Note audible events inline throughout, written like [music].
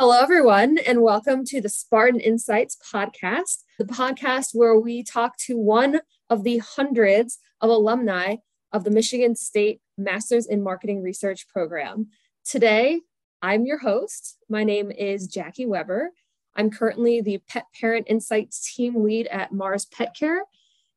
Hello, everyone, and welcome to the Spartan Insights podcast, the podcast where we talk to one of the hundreds of alumni of the Michigan State Masters in Marketing Research program. Today, I'm your host. My name is Jacci Weber. I'm currently the Pet Parent Insights team lead at Mars Petcare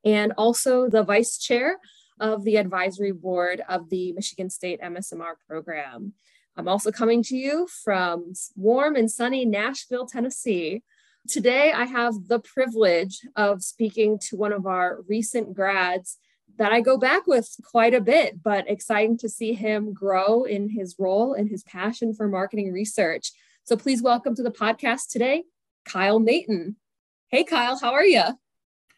and also the vice chair of the advisory board of the Michigan State MSMR program. I'm also coming to you from warm and sunny Nashville, Tennessee. Today, I have the privilege of speaking to one of our recent grads that I go back with quite a bit, but exciting to see him grow in his role and his passion for marketing research. So please welcome to the podcast today, Kyle Mayton. Hey, Kyle, how are you?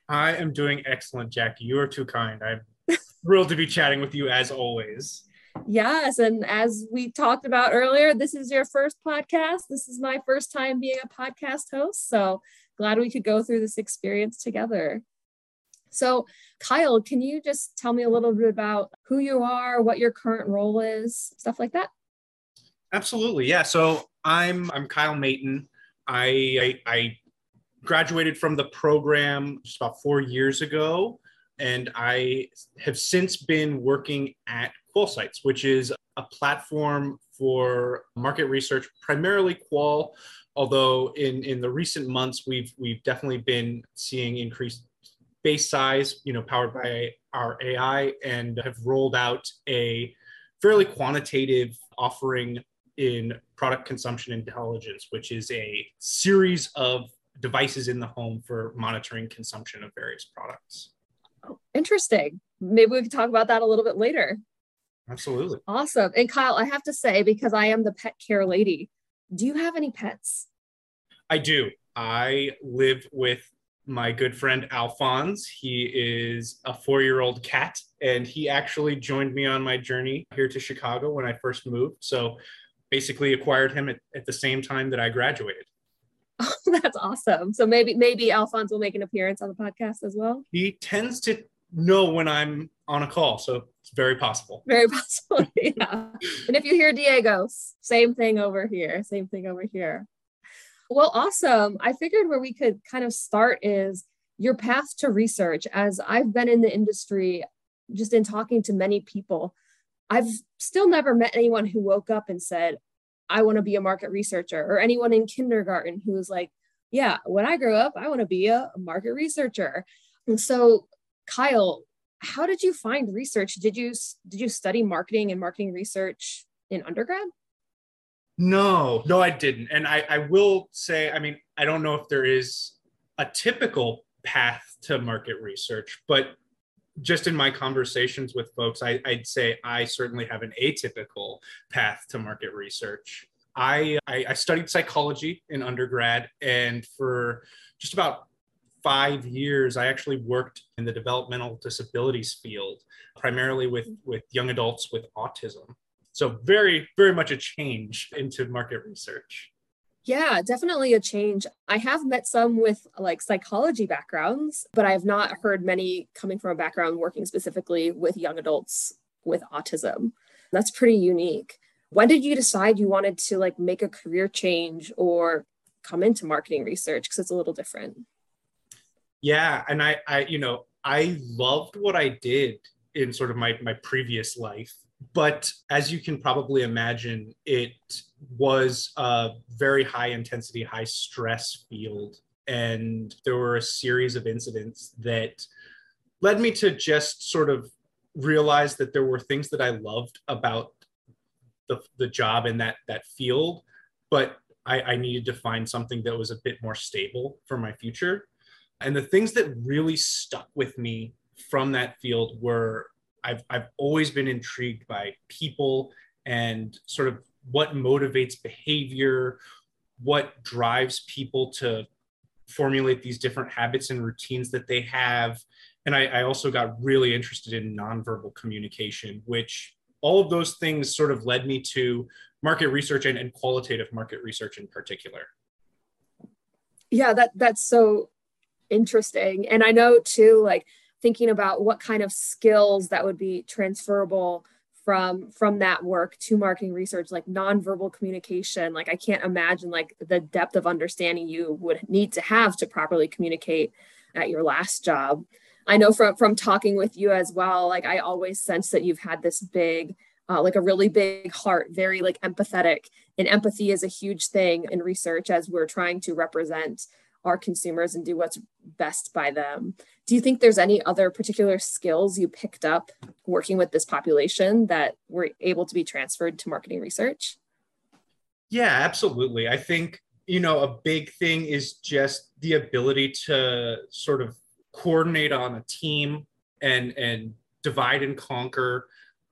I am doing excellent, Jacci. You are too kind. I'm [laughs] thrilled to be chatting with you as always. Yes. And as we talked about earlier, this is your first podcast. This is my first time being a podcast host. So glad we could go through this experience together. So, Kyle, can you just tell me a little bit about who you are, what your current role is, stuff like that? Absolutely. Yeah. So I'm I'm Kyle Mayton. I, I, I graduated from the program just about four years ago, and I have since been working at QualSights, which is a platform for market research, primarily qual. Although in, in the recent months, we've we've definitely been seeing increased base size, you know, powered by our AI, and have rolled out a fairly quantitative offering in product consumption intelligence, which is a series of devices in the home for monitoring consumption of various products. Interesting. Maybe we can talk about that a little bit later. Absolutely. Awesome. And Kyle, I have to say, because I am the pet care lady, do you have any pets? I do. I live with my good friend Alphonse. He is a four year old cat, and he actually joined me on my journey here to Chicago when I first moved. So basically acquired him at, at the same time that I graduated. Oh, [laughs] that's awesome. So maybe maybe Alphonse will make an appearance on the podcast as well. He tends to know when I'm on a call, so it's very possible. Very [laughs] possible. yeah. and if you hear Diego, same thing over here. Same thing over here. Well, awesome. I figured where we could kind of start is your path to research. As I've been in the industry, just in talking to many people, I've still never met anyone who woke up and said, I want to be a market researcher, or anyone in kindergarten who was like, Yeah, when I grow up, I want to be a market researcher. And so Kyle, how did you find research? Did you did you study marketing and marketing research in undergrad? No, no, I didn't. And I, I will say, I mean, I don't know if there is a typical path to market research, but just in my conversations with folks, I, would say I certainly have an atypical path to market research. I, I, I studied psychology in undergrad, and for just about five years, I actually worked in the developmental disabilities field, primarily with, with young adults with autism. So, very, very much a change into market research. Yeah, definitely a change. I have met some with like psychology backgrounds, but I have not heard many coming from a background working specifically with young adults with autism. That's pretty unique. When did you decide you wanted to like make a career change or come into marketing research because it's a little different? Yeah and i i you know i loved what i did in sort of my my previous life but as you can probably imagine it was a very high intensity high stress field and there were a series of incidents that led me to just sort of realize that there were things that i loved about the, the job in that that field but I, I needed to find something that was a bit more stable for my future and the things that really stuck with me from that field were I've, I've always been intrigued by people and sort of what motivates behavior, what drives people to formulate these different habits and routines that they have. And I, I also got really interested in nonverbal communication, which all of those things sort of led me to market research and, and qualitative market research in particular. Yeah, that that's so interesting. And I know too, like thinking about what kind of skills that would be transferable from from that work to marketing research like nonverbal communication like i can't imagine like the depth of understanding you would need to have to properly communicate at your last job i know from from talking with you as well like i always sense that you've had this big uh, like a really big heart very like empathetic and empathy is a huge thing in research as we're trying to represent our consumers and do what's best by them. Do you think there's any other particular skills you picked up working with this population that were able to be transferred to marketing research? Yeah, absolutely. I think, you know, a big thing is just the ability to sort of coordinate on a team and and divide and conquer,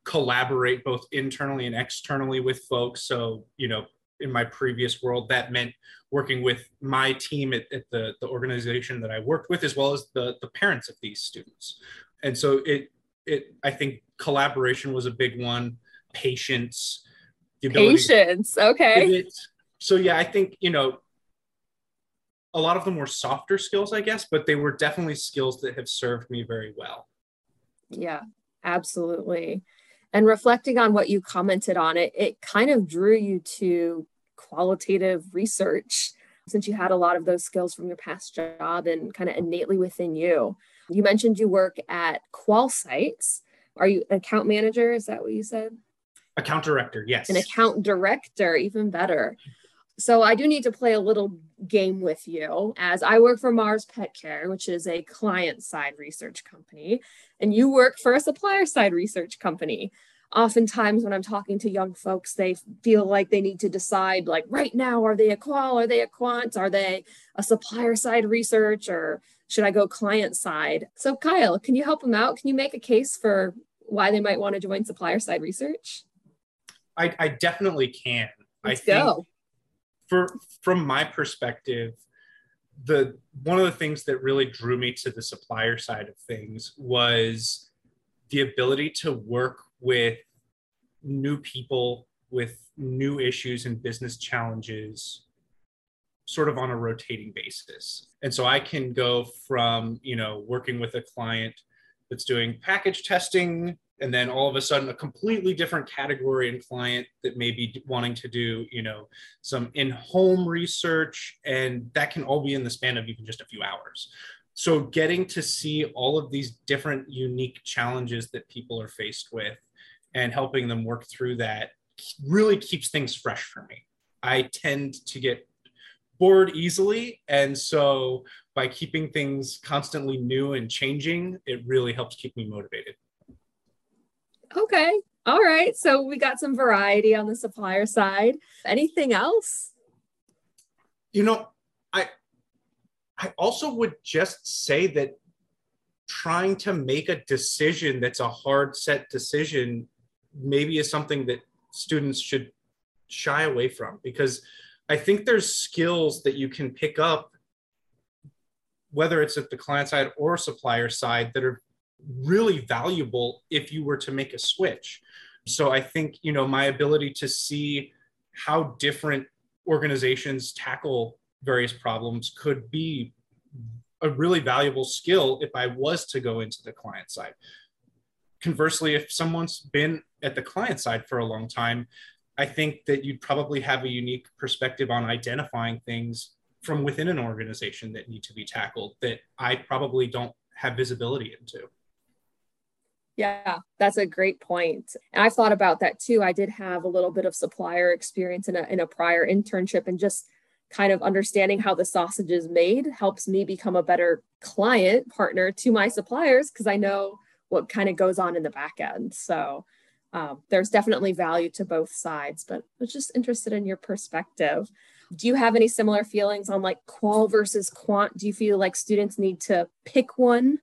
collaborate both internally and externally with folks. So, you know, in my previous world, that meant working with my team at, at, the, the organization that I worked with, as well as the, the parents of these students. And so it, it, I think collaboration was a big one, patience, the patience. Okay. So yeah, I think, you know, a lot of them were softer skills, I guess, but they were definitely skills that have served me very well. Yeah, absolutely. And reflecting on what you commented on it, it kind of drew you to qualitative research since you had a lot of those skills from your past job and kind of innately within you. You mentioned you work at QualSights. Are you account manager? Is that what you said? Account director, yes. An account director, even better. So I do need to play a little game with you as I work for Mars Petcare, which is a client side research company, and you work for a supplier side research company oftentimes when I'm talking to young folks, they feel like they need to decide, like right now, are they a qual? Are they a quant? Are they a supplier side research or should I go client side? So, Kyle, can you help them out? Can you make a case for why they might want to join supplier side research? I, I definitely can. Let's I go. For from my perspective, the one of the things that really drew me to the supplier side of things was the ability to work with new people with new issues and business challenges sort of on a rotating basis. And so I can go from, you know, working with a client that's doing package testing and then all of a sudden a completely different category and client that may be wanting to do, you know, some in-home research and that can all be in the span of even just a few hours. So getting to see all of these different unique challenges that people are faced with and helping them work through that really keeps things fresh for me. I tend to get bored easily. And so by keeping things constantly new and changing, it really helps keep me motivated. Okay. All right. So we got some variety on the supplier side. Anything else? You know, I I also would just say that trying to make a decision that's a hard set decision maybe is something that students should shy away from because I think there's skills that you can pick up, whether it's at the client side or supplier side, that are really valuable if you were to make a switch. So I think, you know, my ability to see how different organizations tackle various problems could be a really valuable skill if I was to go into the client side conversely, if someone's been at the client side for a long time, I think that you'd probably have a unique perspective on identifying things from within an organization that need to be tackled that I probably don't have visibility into. Yeah, that's a great point. And I've thought about that too. I did have a little bit of supplier experience in a, in a prior internship and just kind of understanding how the sausage is made helps me become a better client partner to my suppliers because I know what kind of goes on in the back end. So um, there's definitely value to both sides, but I was just interested in your perspective. Do you have any similar feelings on like qual versus quant? Do you feel like students need to pick one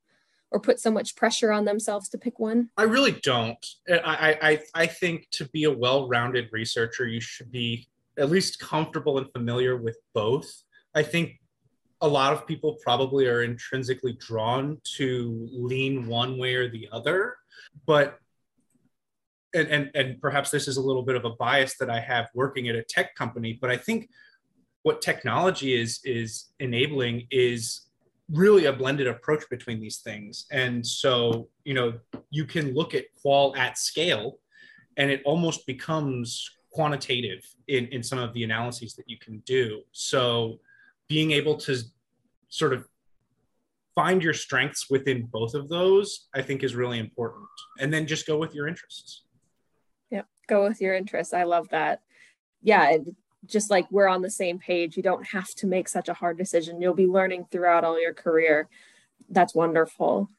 or put so much pressure on themselves to pick one? I really don't. I, I, I think to be a well rounded researcher, you should be at least comfortable and familiar with both. I think a lot of people probably are intrinsically drawn to lean one way or the other but and, and and perhaps this is a little bit of a bias that i have working at a tech company but i think what technology is is enabling is really a blended approach between these things and so you know you can look at qual at scale and it almost becomes quantitative in, in some of the analyses that you can do. So being able to sort of find your strengths within both of those, I think is really important. And then just go with your interests. Yeah, go with your interests. I love that. Yeah, just like we're on the same page. You don't have to make such a hard decision. You'll be learning throughout all your career. That's wonderful.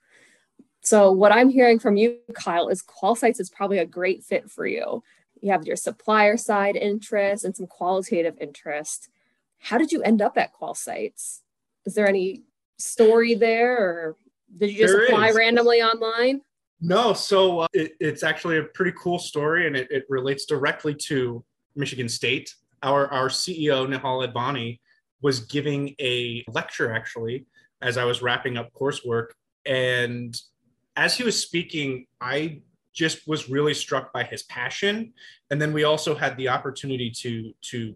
So, what I'm hearing from you, Kyle, is QualSights is probably a great fit for you. You have your supplier side interest and some qualitative interest. How did you end up at QualSights? Is there any story there, or did you just there apply is. randomly online? No, so uh, it, it's actually a pretty cool story, and it, it relates directly to Michigan State our our CEO Nihal Advani was giving a lecture actually as I was wrapping up coursework, and as he was speaking, I just was really struck by his passion, and then we also had the opportunity to to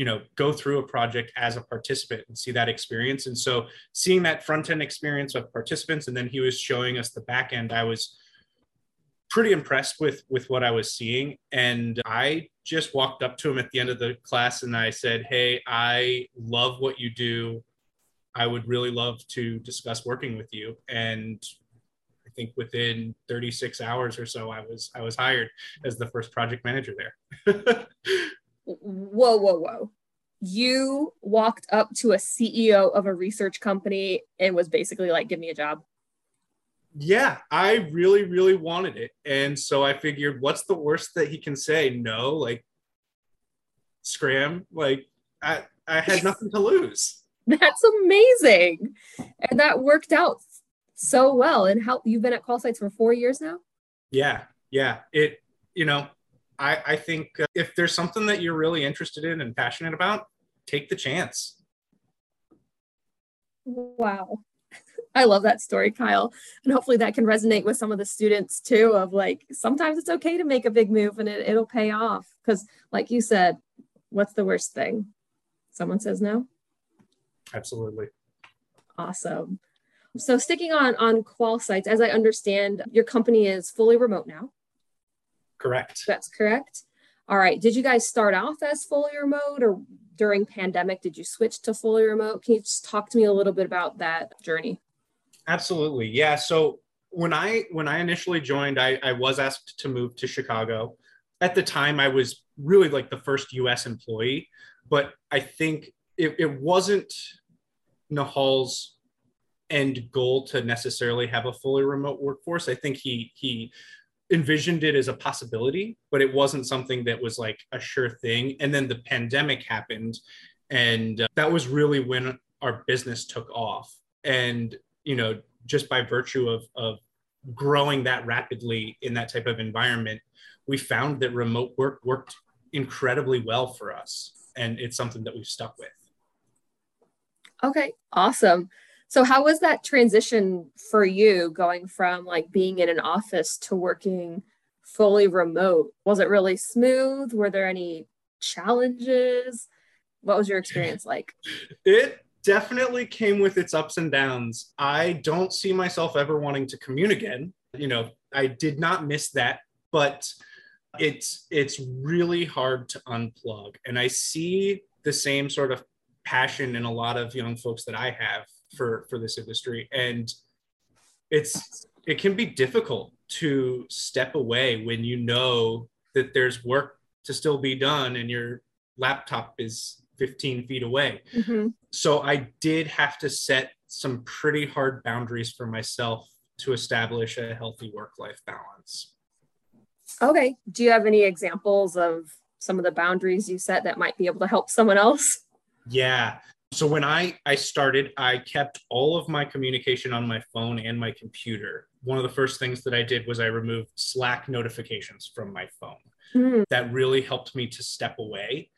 you know go through a project as a participant and see that experience and so seeing that front end experience of participants and then he was showing us the back end i was pretty impressed with with what I was seeing, and I just walked up to him at the end of the class and I said, "Hey, I love what you do. I would really love to discuss working with you." And I think within 36 hours or so, I was I was hired as the first project manager there. [laughs] whoa, whoa, whoa! You walked up to a CEO of a research company and was basically like, "Give me a job." yeah, I really, really wanted it. And so I figured, what's the worst that he can say? No, like, scram. Like, I, I had [laughs] nothing to lose. That's amazing. And that worked out so well. And how you've been at QualSights for four years now? Yeah. Yeah. It, you know, I, I think uh, if there's something that you're really interested in and passionate about, take the chance. Wow. I love that story, Kyle. And hopefully that can resonate with some of the students too of like sometimes it's okay to make a big move and it, it'll pay off. Because like you said, what's the worst thing? Someone says no? Absolutely. Awesome. So sticking on on QualSights, as I understand, your company is fully remote now. Correct. That's correct. All right. Did you guys start off as fully remote or during pandemic did you switch to fully remote? Can you just talk to me a little bit about that journey? Absolutely. Yeah. So when I when I initially joined, I, I was asked to move to Chicago. At the time, I was really like the first US employee, but I think it, it wasn't Nihal's end goal to necessarily have a fully remote workforce. I think he he envisioned it as a possibility, but it wasn't something that was like a sure thing. And then the pandemic happened, and uh, that was really when our business took off. And you know, just by virtue of, of growing that rapidly in that type of environment, we found that remote work worked incredibly well for us. And it's something that we've stuck with. Okay, awesome. So, how was that transition for you going from like being in an office to working fully remote? Was it really smooth? Were there any challenges? What was your experience like? It definitely came with its ups and downs. I don't see myself ever wanting to commute again. You know, I did not miss that, but it's it's really hard to unplug. And I see the same sort of passion in a lot of young folks that I have for for this industry and it's it can be difficult to step away when you know that there's work to still be done and your laptop is 15 feet away. Mm-hmm. So I did have to set some pretty hard boundaries for myself to establish a healthy work life balance. Okay. Do you have any examples of some of the boundaries you set that might be able to help someone else? Yeah. So when I I started, I kept all of my communication on my phone and my computer. One of the first things that I did was I removed Slack notifications from my phone. Mm. That really helped me to step away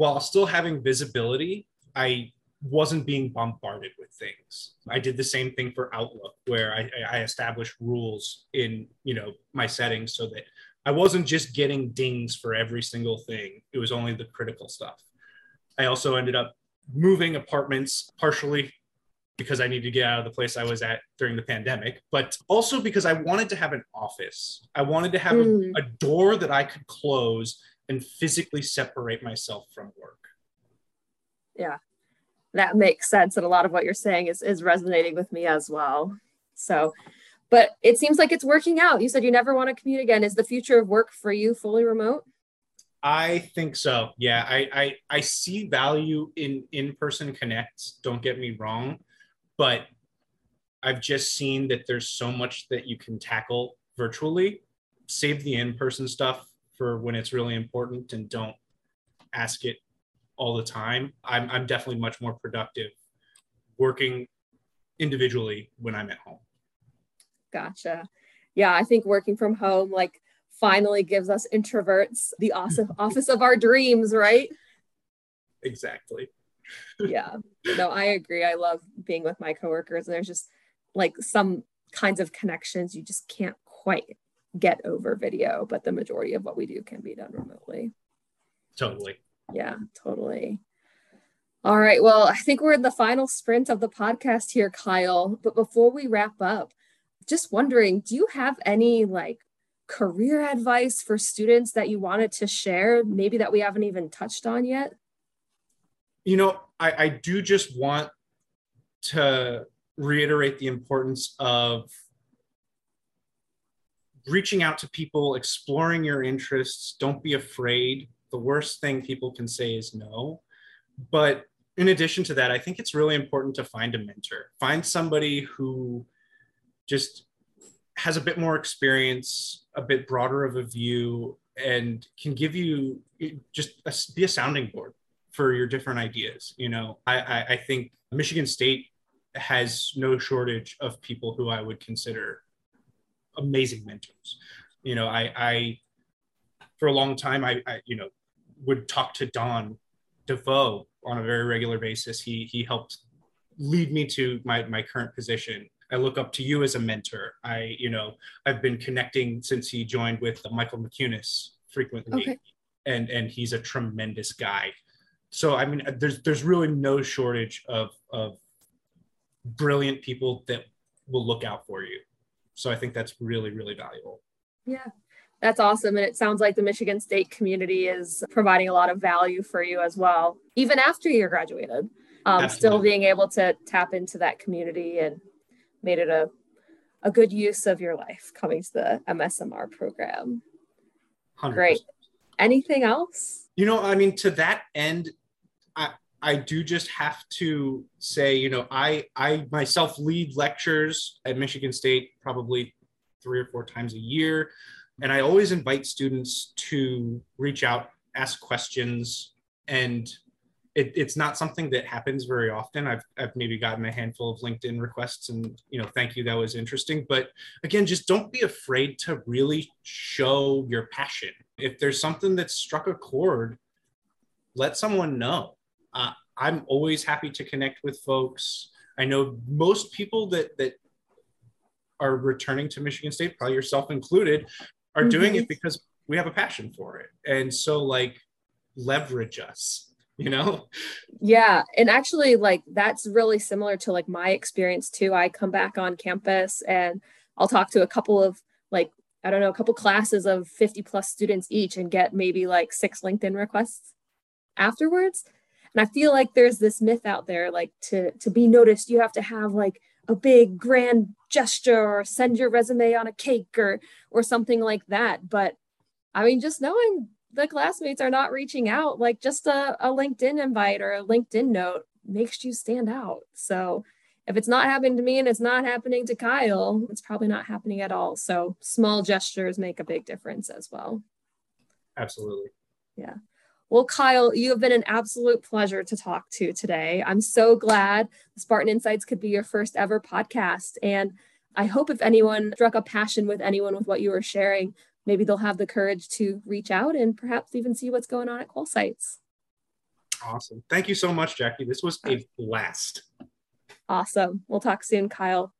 while still having visibility, I wasn't being bombarded with things. I did the same thing for Outlook, where I, I established rules in you know my settings so that I wasn't just getting dings for every single thing. It was only the critical stuff. I also ended up moving apartments partially because I needed to get out of the place I was at during the pandemic, but also because I wanted to have an office. I wanted to have mm. a, a door that I could close and physically separate myself from work. Yeah, that makes sense. And a lot of what you're saying is, is resonating with me as well. So, but it seems like it's working out. You said you never want to commute again. Is the future of work for you fully remote? I think so. Yeah, I I, I see value in in-person connects. Don't get me wrong, but I've just seen that there's so much that you can tackle virtually. Save the in-person stuff for when it's really important, and don't ask it all the time. I'm I'm definitely much more productive working individually when I'm at home. Gotcha. Yeah, I think working from home, like finally gives us introverts the [laughs] office of our dreams, right? Exactly. yeah. No, I agree. I love being with my coworkers, and there's just like some kinds of connections you just can't quite get over video, but the majority of what we do can be done remotely. Totally. Yeah, totally. All right. Well, I think we're in the final sprint of the podcast here, Kyle. But before we wrap up, just wondering do you have any like career advice for students that you wanted to share, maybe that we haven't even touched on yet? You know, I, I do just want to reiterate the importance of reaching out to people, exploring your interests. Don't be afraid. The worst thing people can say is no. But in addition to that, I think it's really important to find a mentor. Find somebody who just has a bit more experience, a bit broader of a view, and can give you just a, be a sounding board for your different ideas. You know, I, I, I think Michigan State has no shortage of people who I would consider amazing mentors. You know, I, I for a long time, I, I you know, would talk to Don DeVoe on a very regular basis. He he helped lead me to my my current position I look up to you as a mentor. I, you know, I've been connecting since he joined with Michael McCunis frequently, okay. and and he's a tremendous guy. So I mean, there's there's really no shortage of of brilliant people that will look out for you. So I think that's really really valuable. Yeah. That's awesome. And it sounds like the Michigan State community is providing a lot of value for you as well, even after you're graduated. Um, still being able to tap into that community and made it a, a good use of your life coming to the MSMR program. 100%. Great. Anything else? You know, I mean, to that end, I, I do just have to say, you know, I I myself lead lectures at Michigan State probably three or four times a year, and I always invite students to reach out, ask questions, and it, it's not something that happens very often. I've, I've maybe gotten a handful of LinkedIn requests and, you know, thank you. That was interesting. But again, just don't be afraid to really show your passion. If there's something that struck a chord, let someone know. Uh, I'm always happy to connect with folks. I know most people that, that are returning to Michigan State, probably yourself included, are mm-hmm. doing it because we have a passion for it. And so like leverage us you know? Yeah and actually like that's really similar to like my experience too. I come back on campus and i'll talk to a couple of like i don't know a couple classes of 50 plus students each and get maybe like six linkedin requests afterwards. And i feel like there's this myth out there like to to be noticed you have to have like a big grand gesture or send your resume on a cake or or something like that. But i mean just knowing the classmates are not reaching out, like just a, a LinkedIn invite or a LinkedIn note makes you stand out. So if it's not happening to me and it's not happening to Kyle, it's probably not happening at all. So small gestures make a big difference as well. Absolutely. Yeah. Well, Kyle, you have been an absolute pleasure to talk to today. I'm so glad Spartan Insights could be your first ever podcast. And I hope if anyone struck a passion with anyone with what you were sharing, maybe they'll have the courage to reach out and perhaps even see what's going on at QualSights. Awesome. Thank you so much, Jacci. This was a blast. Awesome. We'll talk soon, Kyle.